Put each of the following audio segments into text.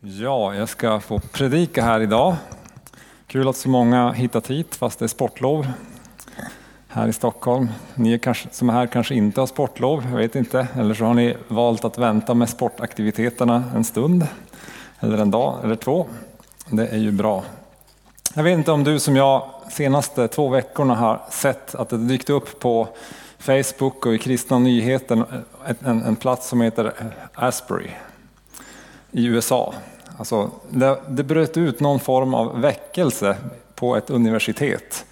Ja, jag ska få predika här idag. Kul att så många hittat hit fast det är sportlov här i Stockholm. Ni kanske, som är här kanske inte har sportlov, jag vet inte. Eller så har ni valt att vänta med sportaktiviteterna en stund, eller en dag eller två. Det är ju bra. Jag vet inte om du som jag senaste två veckorna har sett att det dykt upp på Facebook och i kristna nyheter en, en plats som heter Asbury i USA. Alltså, det, det bröt ut någon form av väckelse på ett universitet.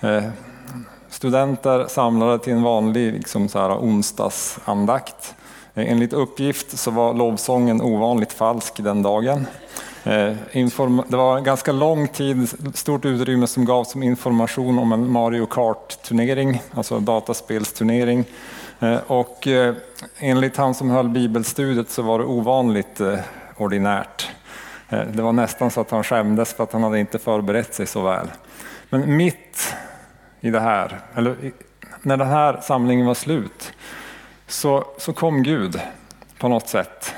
Eh, studenter samlade till en vanlig liksom så här, onsdagsandakt. Eh, enligt uppgift så var lovsången ovanligt falsk den dagen. Eh, det var en ganska lång tid, stort utrymme som gavs som information om en Mario Kart-turnering, alltså dataspelsturnering. Eh, och eh, enligt han som höll bibelstudiet så var det ovanligt eh, ordinärt. Det var nästan så att han skämdes för att han hade inte förberett sig så väl. Men mitt i det här, eller när den här samlingen var slut, så, så kom Gud på något sätt.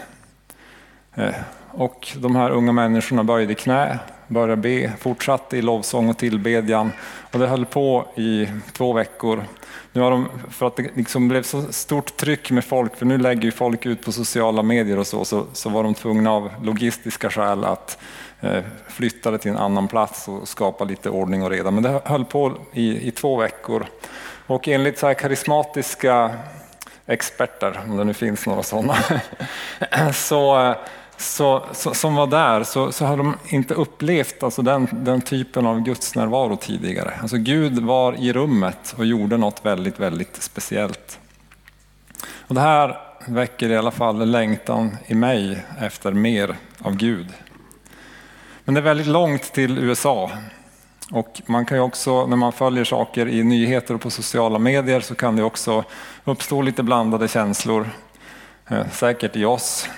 Och de här unga människorna böjde knä, började be, fortsatte i lovsång och tillbedjan. Och det höll på i två veckor. Nu har de, för att det liksom blev så stort tryck med folk, för nu lägger ju folk ut på sociala medier och så, så, så var de tvungna av logistiska skäl att eh, flytta det till en annan plats och skapa lite ordning och reda. Men det höll på i, i två veckor. Och enligt så här karismatiska experter, om det nu finns några sådana, så, eh, så, så, som var där, så, så hade de inte upplevt alltså den, den typen av gudsnärvaro tidigare. Alltså Gud var i rummet och gjorde något väldigt, väldigt speciellt. Och det här väcker i alla fall en längtan i mig efter mer av Gud. Men det är väldigt långt till USA och man kan ju också, när man följer saker i nyheter och på sociala medier så kan det också uppstå lite blandade känslor. Eh, säkert i oss.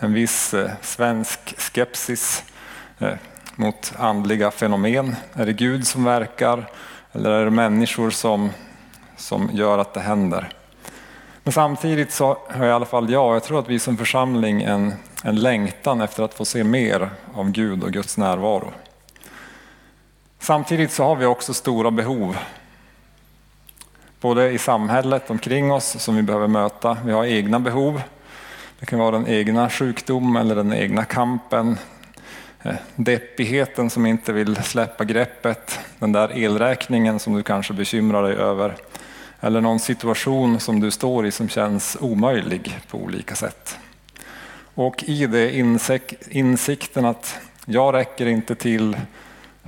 En viss eh, svensk skepsis eh, mot andliga fenomen. Är det Gud som verkar eller är det människor som, som gör att det händer? Men samtidigt så har i alla fall jag, jag tror att vi som församling en, en längtan efter att få se mer av Gud och Guds närvaro. Samtidigt så har vi också stora behov. Både i samhället omkring oss som vi behöver möta. Vi har egna behov. Det kan vara den egna sjukdomen eller den egna kampen. Eh, deppigheten som inte vill släppa greppet. Den där elräkningen som du kanske bekymrar dig över. Eller någon situation som du står i som känns omöjlig på olika sätt. Och i det insikten att jag räcker inte till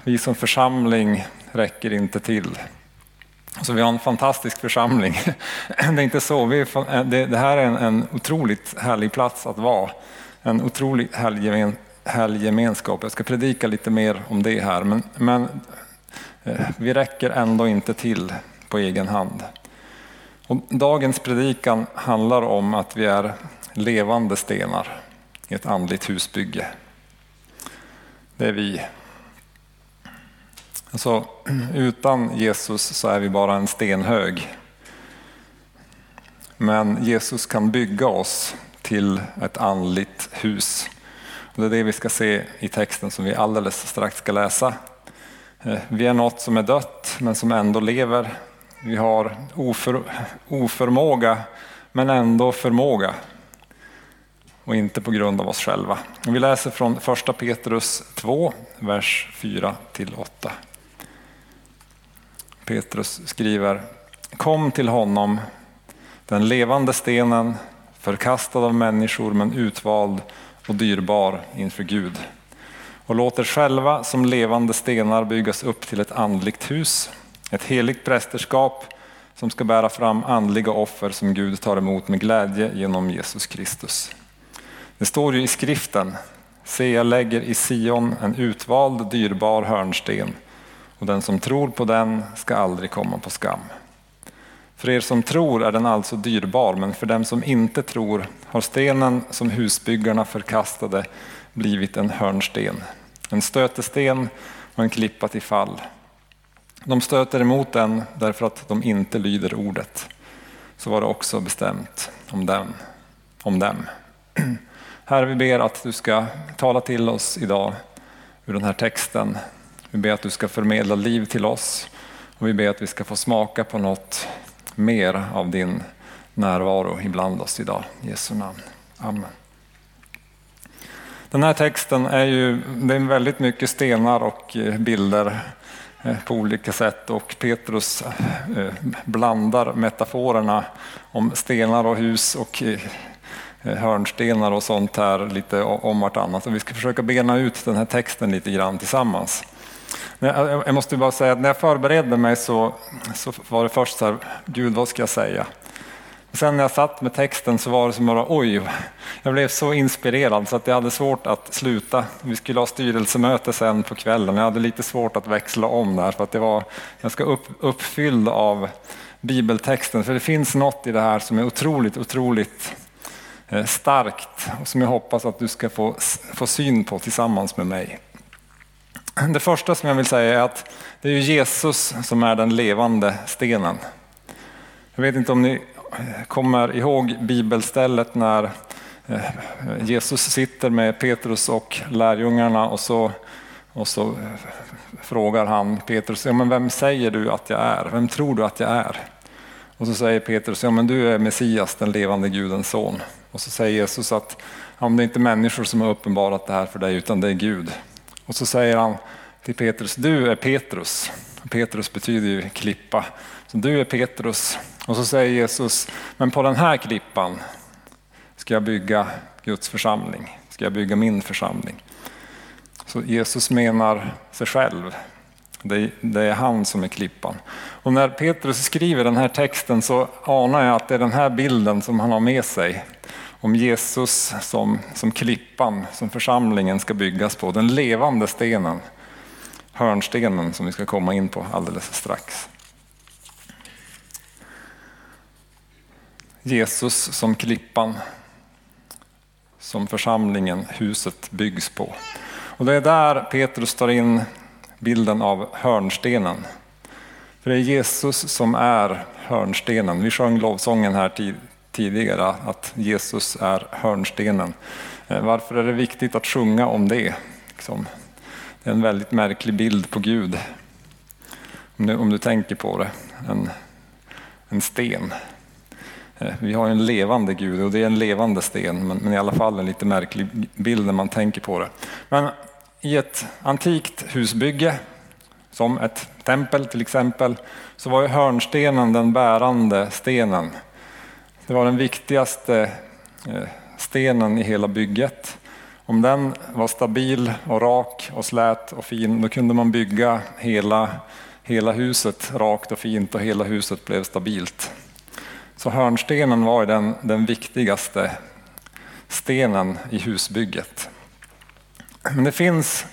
vi som församling räcker inte till. Så vi har en fantastisk församling. Det är inte så. Vi är, eh, det, här är en, en otroligt härlig plats att vara. En otroligt härlig, härlig gemenskap. Jag ska predika lite mer om det här. Men, men eh, vi räcker ändå inte till på egen hand. Och dagens predikan handlar om att vi är levande stenar i ett andligt husbygge. Det är vi. Alltså, utan Jesus så är vi bara en stenhög. Men Jesus kan bygga oss till ett andligt hus. Och det är det vi ska se i texten som vi alldeles strax ska läsa. Eh, vi är något som är dött men som ändå lever. Vi har oför, oförmåga men ändå förmåga. Och inte på grund av oss själva. Vi läser från första Petrus 2, vers 4 till 8. Petrus skriver Kom till honom, den levande stenen, förkastad av människor men utvald och dyrbar inför Gud. Och låt er själva som levande stenar byggas upp till ett andligt hus, ett heligt prästerskap som ska bära fram andliga offer som Gud tar emot med glädje genom Jesus Kristus. Det står ju i skriften, se jag lägger i Sion en utvald dyrbar hörnsten och den som tror på den ska aldrig komma på skam. För er som tror är den alltså dyrbar, men för dem som inte tror har stenen som husbyggarna förkastade blivit en hörnsten, en stötesten och en klippa till fall. De stöter emot den därför att de inte lyder ordet. Så var det också bestämt om dem. Om dem. Herre, vi ber att du ska tala till oss idag ur den här texten. Vi ber att du ska förmedla liv till oss och vi ber att vi ska få smaka på något mer av din närvaro ibland oss idag. I Jesu namn. Amen. Den här texten är ju det är väldigt mycket stenar och eh, bilder eh, på olika sätt och Petrus eh, blandar metaforerna om stenar och hus och hörnstenar och sånt här lite om vartannat. Så vi ska försöka bena ut den här texten lite grann tillsammans. Jag måste bara säga att när jag förberedde mig så, så var det först så här, Gud vad ska jag säga? Sen när jag satt med texten så var det som bara oj, jag blev så inspirerad så att jag hade svårt att sluta. Vi skulle ha styrelsemöte sen på kvällen. Jag hade lite svårt att växla om där för att det var ganska upp, uppfylld av bibeltexten. För det finns något i det här som är otroligt, otroligt eh, starkt och som jag hoppas att du ska få, få syn på tillsammans med mig. Det första som jag vill säga är att det är Jesus som är den levande stenen. Jag vet inte om ni eh, kommer ihåg bibelstället när eh, Jesus sitter med Petrus och lärjungarna och så, och så eh, frågar han Petrus, ja, men vem säger du att jag är? Vem tror du att jag är? Och så säger Petrus, ja men du är Messias, den levande Gudens son. Och så säger Jesus att ja, det är inte människor som har uppenbarat det här för dig utan det är Gud. Och så säger han till Petrus, du är Petrus. Petrus betyder ju klippa. Så du är Petrus. Och så säger Jesus, men på den här klippan ska jag bygga Guds församling. Ska jag bygga min församling. Så Jesus menar sig själv. Det, är han som är klippan. Och när Petrus skriver den här texten så anar jag att det är den här bilden som han har med sig. Om Jesus som, som klippan som församlingen ska byggas på. Den levande stenen hörnstenen som vi ska komma in på alldeles strax. Jesus som klippan som församlingen, huset byggs på. Och det är där Petrus tar in bilden av hörnstenen. För det är Jesus som är hörnstenen. Vi sjöng lovsången här tidigare att Jesus är hörnstenen. Eh, varför är det viktigt att sjunga om det? Liksom? Det är en väldigt märklig bild på Gud. Om du, om du tänker på det. En, en sten. Eh, vi har en levande Gud och det är en levande sten, men, men, i alla fall en lite märklig bild när man tänker på det. Men i ett antikt husbygge, som ett tempel till exempel, så var ju hörnstenen den bärande stenen. Det var den viktigaste eh, stenen i hela bygget. Om den var stabil och rak och slät och fin, då kunde man bygga hela, hela huset rakt och fint och hela huset blev stabilt. Så hörnstenen var den, den viktigaste stenen i husbygget. Men det finns,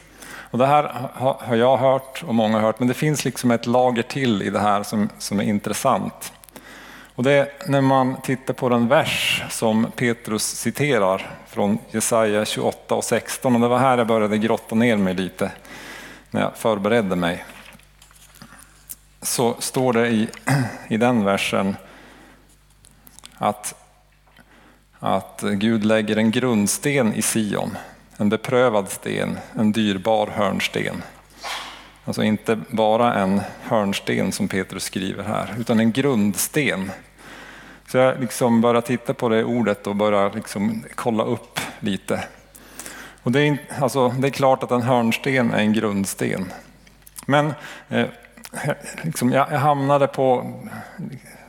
och det här har jag hört och många har hört, men det finns liksom ett lager till i det här som, som är intressant. Och det är när man tittar på den vers som Petrus citerar från Jesaja 28 och 16. Och det var här jag började grotta ner mig lite när jag förberedde mig. Så står det i, i den versen att, att Gud lägger en grundsten i Sion. En beprövad sten, en dyrbar hörnsten. Alltså inte bara en hörnsten som Petrus skriver här, utan en grundsten så jag liksom började titta på det ordet och började liksom kolla upp lite. Och det, är, alltså, det är klart att en hörnsten är en grundsten. Men eh, liksom, jag, jag hamnade på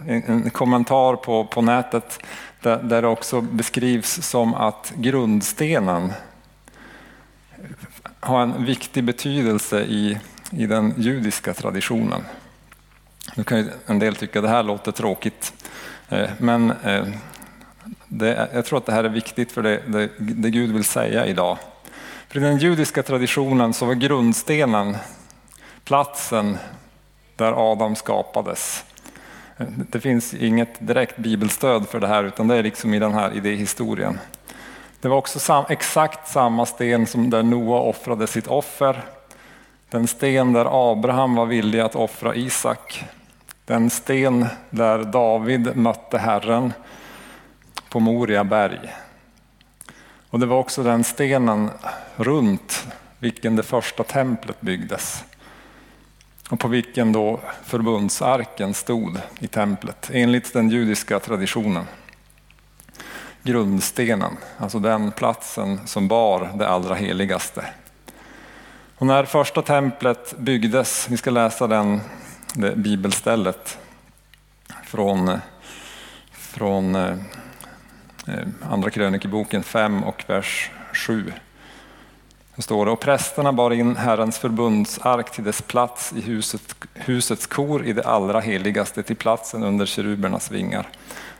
en, en kommentar på, på nätet där, där det också beskrivs som att grundstenen har en viktig betydelse i, i den judiska traditionen. Nu kan ju en del tycka att det här låter tråkigt. Eh, men eh, det, jag tror att det här är viktigt för det, det, det Gud vill säga idag. För I den judiska traditionen så var grundstenen platsen där Adam skapades. Eh, det finns inget direkt bibelstöd för det här utan det är liksom i den här idéhistorien. Det var också sam, exakt samma sten som där Noa offrade sitt offer. Den sten där Abraham var villig att offra Isak den sten där David mötte Herren på Moria berg. Och det var också den stenen runt vilken det första templet byggdes. Och på vilken då förbundsarken stod i templet enligt den judiska traditionen. Grundstenen, alltså den platsen som bar det allra heligaste. Och när första templet byggdes, vi ska läsa den, det bibelstället från, från eh, Andra krönikeboken 5 och vers 7. Så står det, och prästerna bar in Herrens förbundsark till dess plats i huset, husets kor i det allra heligaste, till platsen under kerubernas vingar.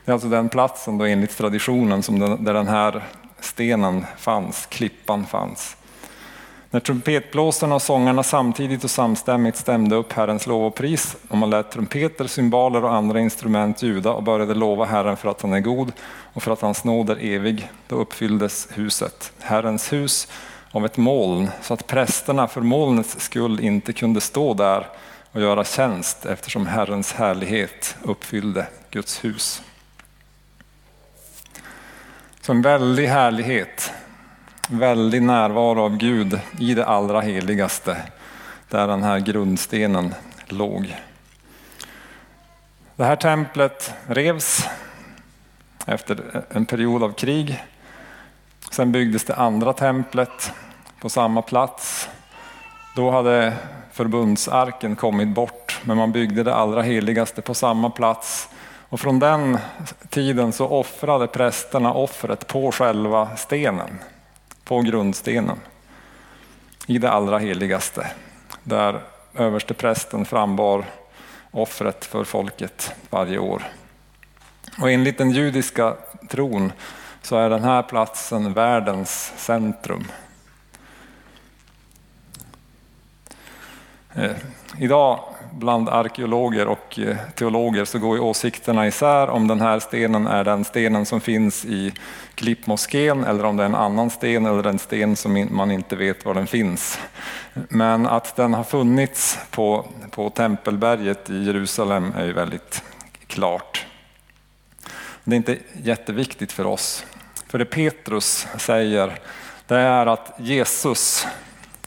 Det är alltså den platsen då enligt traditionen som den, där den här stenen fanns, klippan fanns. När trumpetblåsarna och sångarna samtidigt och samstämmigt stämde upp Herrens lov och pris och man lät trumpeter, cymbaler och andra instrument ljuda och började lova Herren för att han är god och för att hans nåd är evig, då uppfylldes huset, Herrens hus, av ett moln så att prästerna för molnets skull inte kunde stå där och göra tjänst eftersom Herrens härlighet uppfyllde Guds hus. Så en väldig härlighet väldig närvaro av Gud i det allra heligaste, där den här grundstenen låg. Det här templet revs efter en period av krig. Sen byggdes det andra templet på samma plats. Då hade förbundsarken kommit bort, men man byggde det allra heligaste på samma plats. Och från den tiden så offrade prästerna offret på själva stenen på grundstenen i det allra heligaste där översteprästen frambar offret för folket varje år. Och enligt den judiska tron så är den här platsen världens centrum. Eh, idag bland arkeologer och eh, teologer så går ju åsikterna isär om den här stenen är den stenen som finns i Klippmoskén eller om det är en annan sten eller en sten som man inte vet var den finns. Men att den har funnits på, på Tempelberget i Jerusalem är ju väldigt klart. Det är inte jätteviktigt för oss. För det Petrus säger det är att Jesus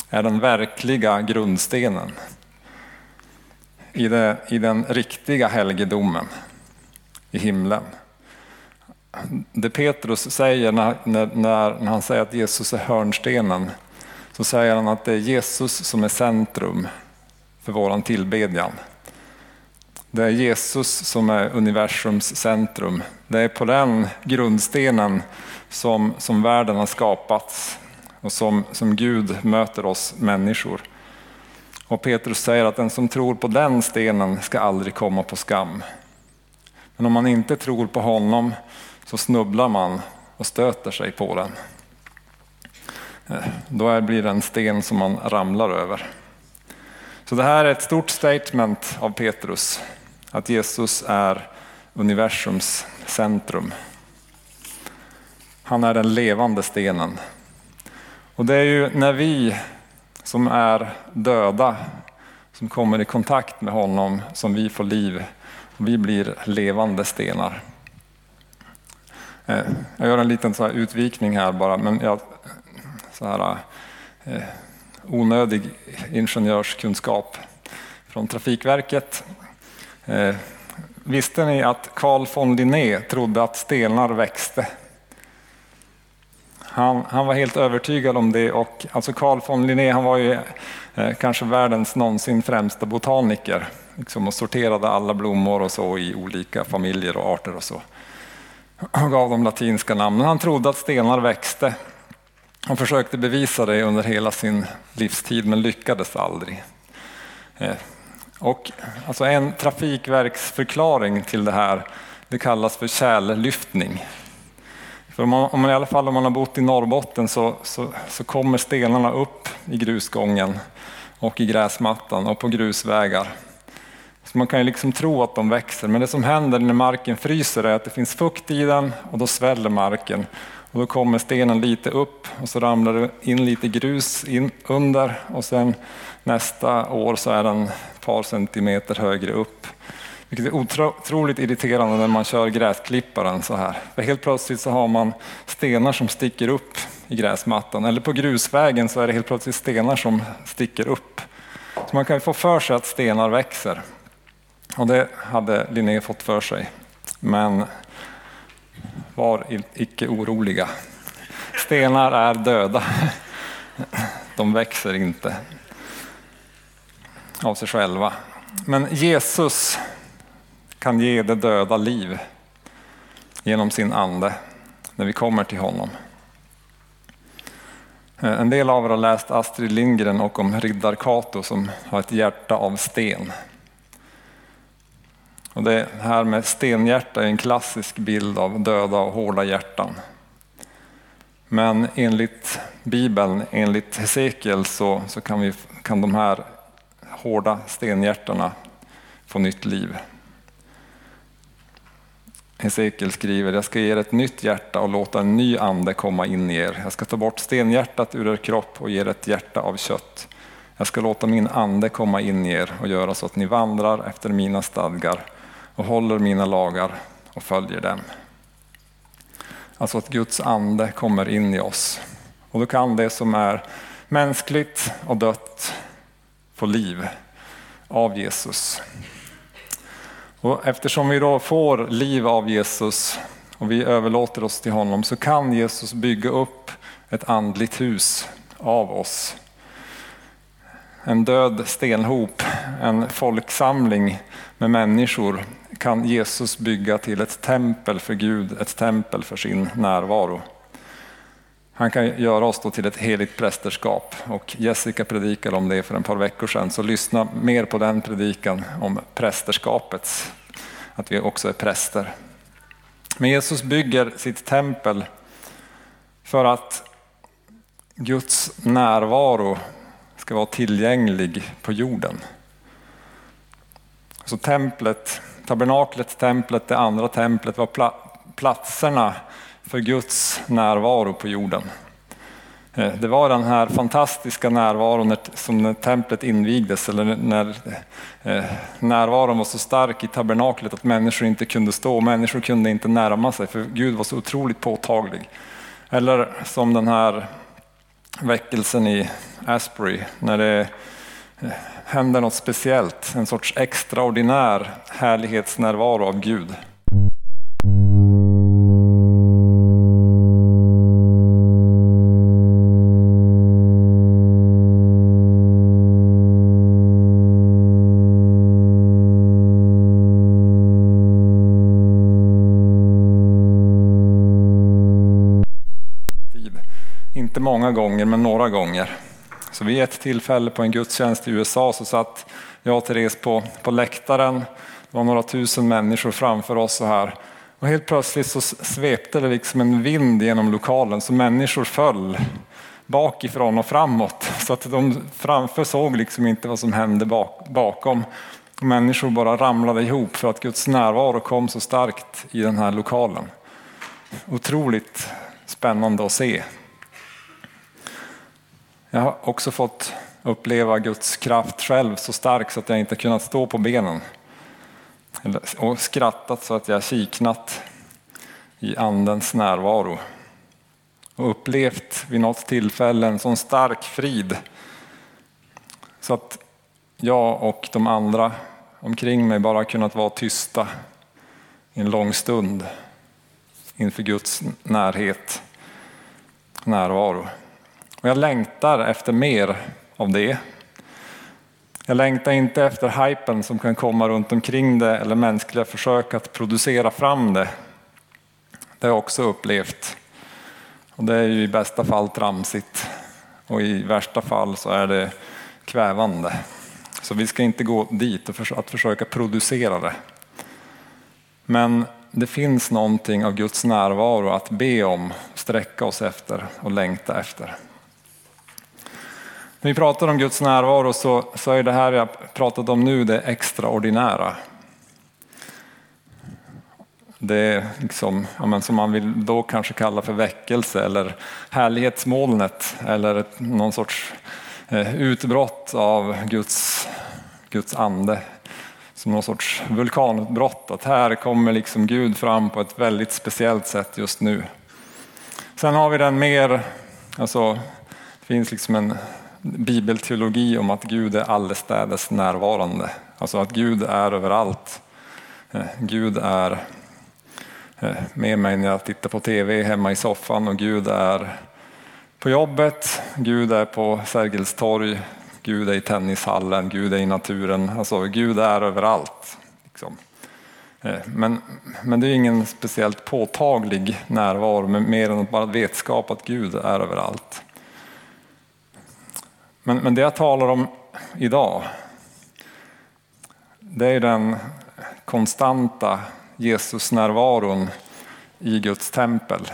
är den verkliga grundstenen i, det, i den riktiga helgedomen i himlen. Det Petrus säger när, när, när han säger att Jesus är hörnstenen, så säger han att det är Jesus som är centrum för våran tillbedjan. Det är Jesus som är universums centrum. Det är på den grundstenen som, som världen har skapats och som, som Gud möter oss människor. Och Petrus säger att den som tror på den stenen ska aldrig komma på skam. Men om man inte tror på honom så snubblar man och stöter sig på den. Eh, då blir det en sten som man ramlar över. Så det här är ett stort statement av Petrus, att Jesus är universums centrum. Han är den levande stenen. Och det är ju när vi som är döda, som kommer i kontakt med honom, som vi får liv. Vi blir levande stenar. Eh, jag gör en liten så här utvikning här bara, men jag, så här, eh, onödig ingenjörskunskap från Trafikverket. Eh, visste ni att Carl von Linné trodde att stenar växte? Han, han, var helt övertygad om det och alltså Carl von Linné han var ju eh, kanske världens någonsin främsta botaniker liksom, och sorterade alla blommor och så i olika familjer och arter och så. Och gav dem latinska namn. Men han trodde att stenar växte. Han försökte bevisa det under hela sin livstid men lyckades aldrig. Eh, och alltså en trafikverksförklaring till det här det kallas för kärllyftning. För om man, om man, I alla fall om man har bott i Norrbotten så, så, så, kommer stenarna upp i grusgången och i gräsmattan och på grusvägar. Så man kan ju liksom tro att de växer, men det som händer när marken fryser är att det finns fukt i den och då sväller marken. Och då kommer stenen lite upp och så ramlar det in lite grus in under och sen nästa år så är den ett par centimeter högre upp. Vilket är otroligt irriterande när man kör gräsklipparen så här. För helt plötsligt så har man stenar som sticker upp i gräsmattan. Eller på grusvägen så är det helt plötsligt stenar som sticker upp. Så man kan få för sig att stenar växer. Och det hade Linné fått för sig. Men var icke oroliga. Stenar är döda. De växer inte av sig själva. Men Jesus kan ge det döda liv genom sin ande när vi kommer till honom. Eh, en del av er har läst Astrid Lindgren och om riddar Kato som har ett hjärta av sten. Och det här med stenhjärta är en klassisk bild av döda och hårda hjärtan. Men enligt Bibeln, enligt Hesekiel, så, så kan, vi, kan de här hårda stenhjärtarna få nytt liv. Hesekiel skriver, jag ska ge er ett nytt hjärta och låta en ny ande komma in i er. Jag ska ta bort stenhjärtat ur er kropp och ge er ett hjärta av kött. Jag ska låta min ande komma in i er och göra så att ni vandrar efter mina stadgar och håller mina lagar och följer dem. Alltså att Guds ande kommer in i oss. Och då kan det som är mänskligt och dött få liv av Jesus. Och eftersom vi då får liv av Jesus och vi överlåter oss till honom så kan Jesus bygga upp ett andligt hus av oss. En död stenhop, en folksamling med människor kan Jesus bygga till ett tempel för Gud, ett tempel för sin närvaro. Han kan göra oss då till ett heligt prästerskap och Jessica predikade om det för ett par veckor sedan, så lyssna mer på den predikan om prästerskapet, att vi också är präster. Men Jesus bygger sitt tempel för att Guds närvaro ska vara tillgänglig på jorden. Så templet, tabernaklet, templet, det andra templet var platserna för Guds närvaro på jorden. Eh, det var den här fantastiska närvaron som när templet invigdes, eller när eh, närvaron var så stark i tabernaklet att människor inte kunde stå, människor kunde inte närma sig för Gud var så otroligt påtaglig. Eller som den här väckelsen i Asbury, när det eh, händer något speciellt, en sorts extraordinär härlighetsnärvaro av Gud. Många gånger, men några gånger. Så vid ett tillfälle på en gudstjänst i USA så satt jag och Therese på, på läktaren. Det var några tusen människor framför oss så här. Och helt plötsligt så svepte det liksom en vind genom lokalen så människor föll bakifrån och framåt. Så att de framför såg liksom inte vad som hände bak, bakom. Och människor bara ramlade ihop för att Guds närvaro kom så starkt i den här lokalen. Otroligt spännande att se. Jag har också fått uppleva Guds kraft själv så stark så att jag inte kunnat stå på benen. Och skrattat så att jag kiknat i andens närvaro. Och upplevt vid något tillfälle en sån stark frid. Så att jag och de andra omkring mig bara kunnat vara tysta i en lång stund inför Guds närhet, närvaro. Och jag längtar efter mer av det. Jag längtar inte efter hypen som kan komma runt omkring det eller mänskliga försök att producera fram det. Det har jag också upplevt. Och det är ju i bästa fall tramsigt och i värsta fall så är det kvävande. Så vi ska inte gå dit och att försöka producera det. Men det finns någonting av Guds närvaro att be om, sträcka oss efter och längta efter. När vi pratar om Guds närvaro så, så är det här jag pratat om nu det extraordinära. Det är liksom, ja, men som man vill då kanske kalla för väckelse eller härlighetsmolnet eller ett, någon sorts eh, utbrott av Guds, Guds ande som någon sorts vulkanutbrott, att här kommer liksom Gud fram på ett väldigt speciellt sätt just nu. Sen har vi den mer, alltså det finns liksom en bibelteologi om att Gud är allestädes närvarande. Alltså att Gud är överallt. Eh, Gud är eh, med mig när jag tittar på tv hemma i soffan och Gud är på jobbet, Gud är på Sergels torg, Gud är i tennishallen, Gud är i naturen. Alltså Gud är överallt. Liksom. Eh, men, men det är ingen speciellt påtaglig närvaro, mer än bara vetskap att Gud är överallt. Men, men det jag talar om idag, det är den konstanta Jesus-närvaron i Guds tempel,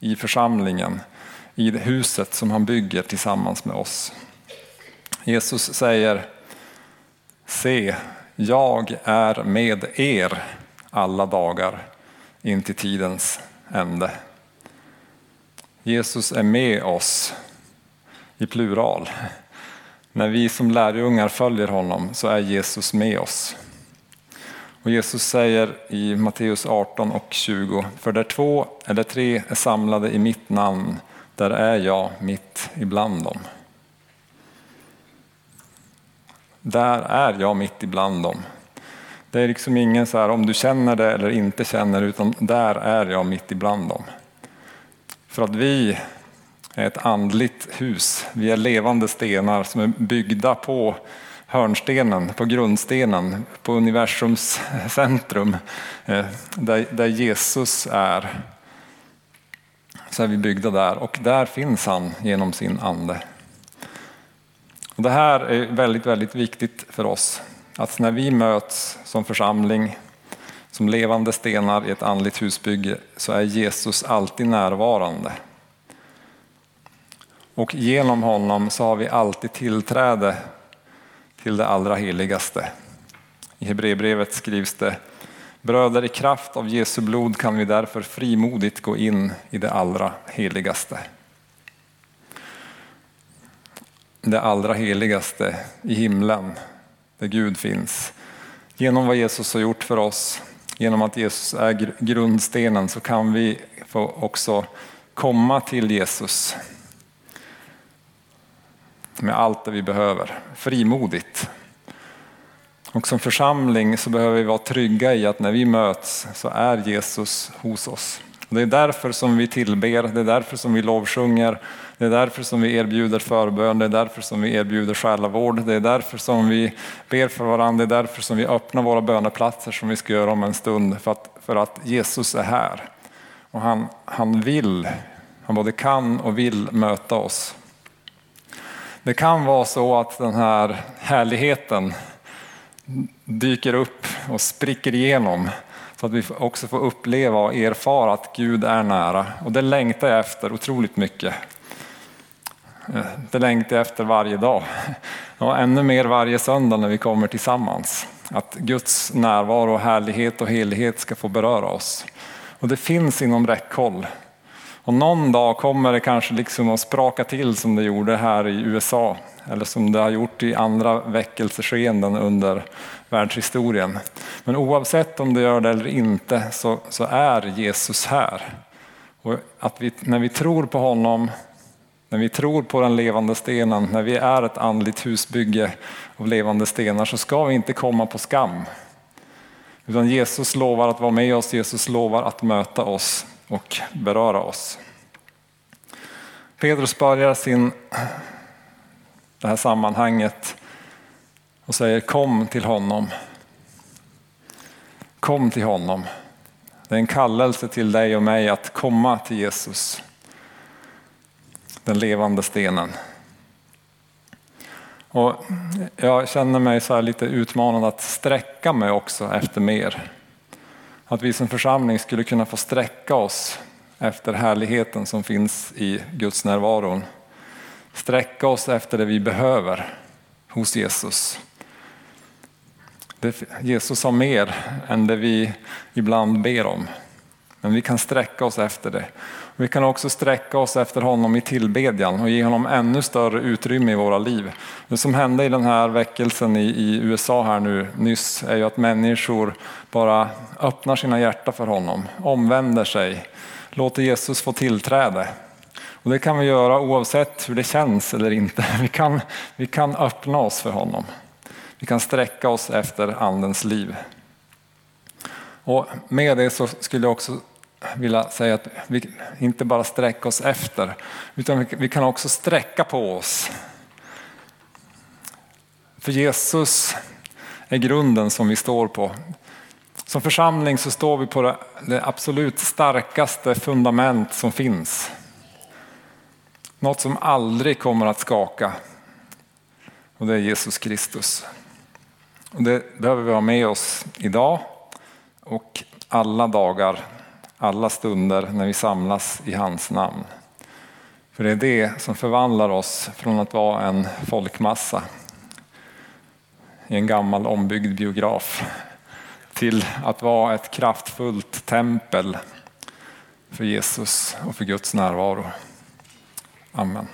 i församlingen, i det huset som han bygger tillsammans med oss. Jesus säger, se, jag är med er alla dagar in till tidens ände. Jesus är med oss i plural. När vi som lärjungar följer honom så är Jesus med oss. Och Jesus säger i Matteus 18 och 20, för där två eller tre är samlade i mitt namn, där är jag mitt ibland dem. Där är jag mitt ibland dem. Det är liksom ingen så här om du känner det eller inte känner utan där är jag mitt ibland dem. För att vi är ett andligt hus. Vi är levande stenar som är byggda på hörnstenen, på grundstenen, på universums centrum eh, där, där Jesus är. Så är vi byggda där och där finns han genom sin ande. Och det här är väldigt, väldigt viktigt för oss. Att när vi möts som församling, som levande stenar i ett andligt husbygge, så är Jesus alltid närvarande. Och genom honom så har vi alltid tillträde till det allra heligaste. I Hebreerbrevet skrivs det Bröder, i kraft av Jesu blod kan vi därför frimodigt gå in i det allra heligaste. Det allra heligaste i himlen, där Gud finns. Genom vad Jesus har gjort för oss, genom att Jesus är grundstenen så kan vi få också komma till Jesus med allt det vi behöver, frimodigt. Och som församling så behöver vi vara trygga i att när vi möts så är Jesus hos oss. Det är därför som vi tillber, det är därför som vi lovsjunger, det är därför som vi erbjuder förbön, det är därför som vi erbjuder själavård, det är därför som vi ber för varandra, det är därför som vi öppnar våra böneplatser som vi ska göra om en stund, för att, för att Jesus är här. Och han, han vill, han både kan och vill möta oss. Det kan vara så att den här härligheten dyker upp och spricker igenom så att vi också får uppleva och erfara att Gud är nära. Och det längtar jag efter otroligt mycket. Eh, det längtar jag efter varje dag. Och ännu mer varje söndag när vi kommer tillsammans. Att Guds närvaro, härlighet och helighet ska få beröra oss. Och det finns inom räckhåll. Och någon dag kommer det kanske liksom att spraka till som det gjorde här i USA eller som det har gjort i andra väckelseskeenden under världshistorien. Men oavsett om det gör det eller inte så, så är Jesus här. Och att vi, när vi tror på honom, när vi tror på den levande stenen, när vi är ett andligt husbygge av levande stenar så ska vi inte komma på skam. Utan Jesus lovar att vara med oss, Jesus lovar att möta oss och beröra oss. Petrus börjar sin, det här sammanhanget och säger kom till honom. Kom till honom. Det är en kallelse till dig och mig att komma till Jesus. Den levande stenen. Och jag känner mig så lite utmanad att sträcka mig också efter mer. Att vi som församling skulle kunna få sträcka oss efter härligheten som finns i Guds närvaron. Sträcka oss efter det vi behöver hos Jesus. Jesus har mer än det vi ibland ber om. Men vi kan sträcka oss efter det. Vi kan också sträcka oss efter honom i tillbedjan och ge honom ännu större utrymme i våra liv. Det som hände i den här väckelsen i, i USA här nu nyss är ju att människor bara öppnar sina hjärtan för honom, omvänder sig, låter Jesus få tillträde. Och det kan vi göra oavsett hur det känns eller inte. Vi kan, vi kan öppna oss för honom. Vi kan sträcka oss efter andens liv. Och med det så skulle jag också vilja säga att vi inte bara sträcka oss efter, utan vi kan också sträcka på oss. För Jesus är grunden som vi står på. Som församling så står vi på det absolut starkaste fundament som finns. Något som aldrig kommer att skaka. Och det är Jesus Kristus. Och det behöver vi ha med oss idag och alla dagar, alla stunder när vi samlas i hans namn. För det är det som förvandlar oss från att vara en folkmassa i en gammal ombyggd biograf till att vara ett kraftfullt tempel för Jesus och för Guds närvaro. Amen.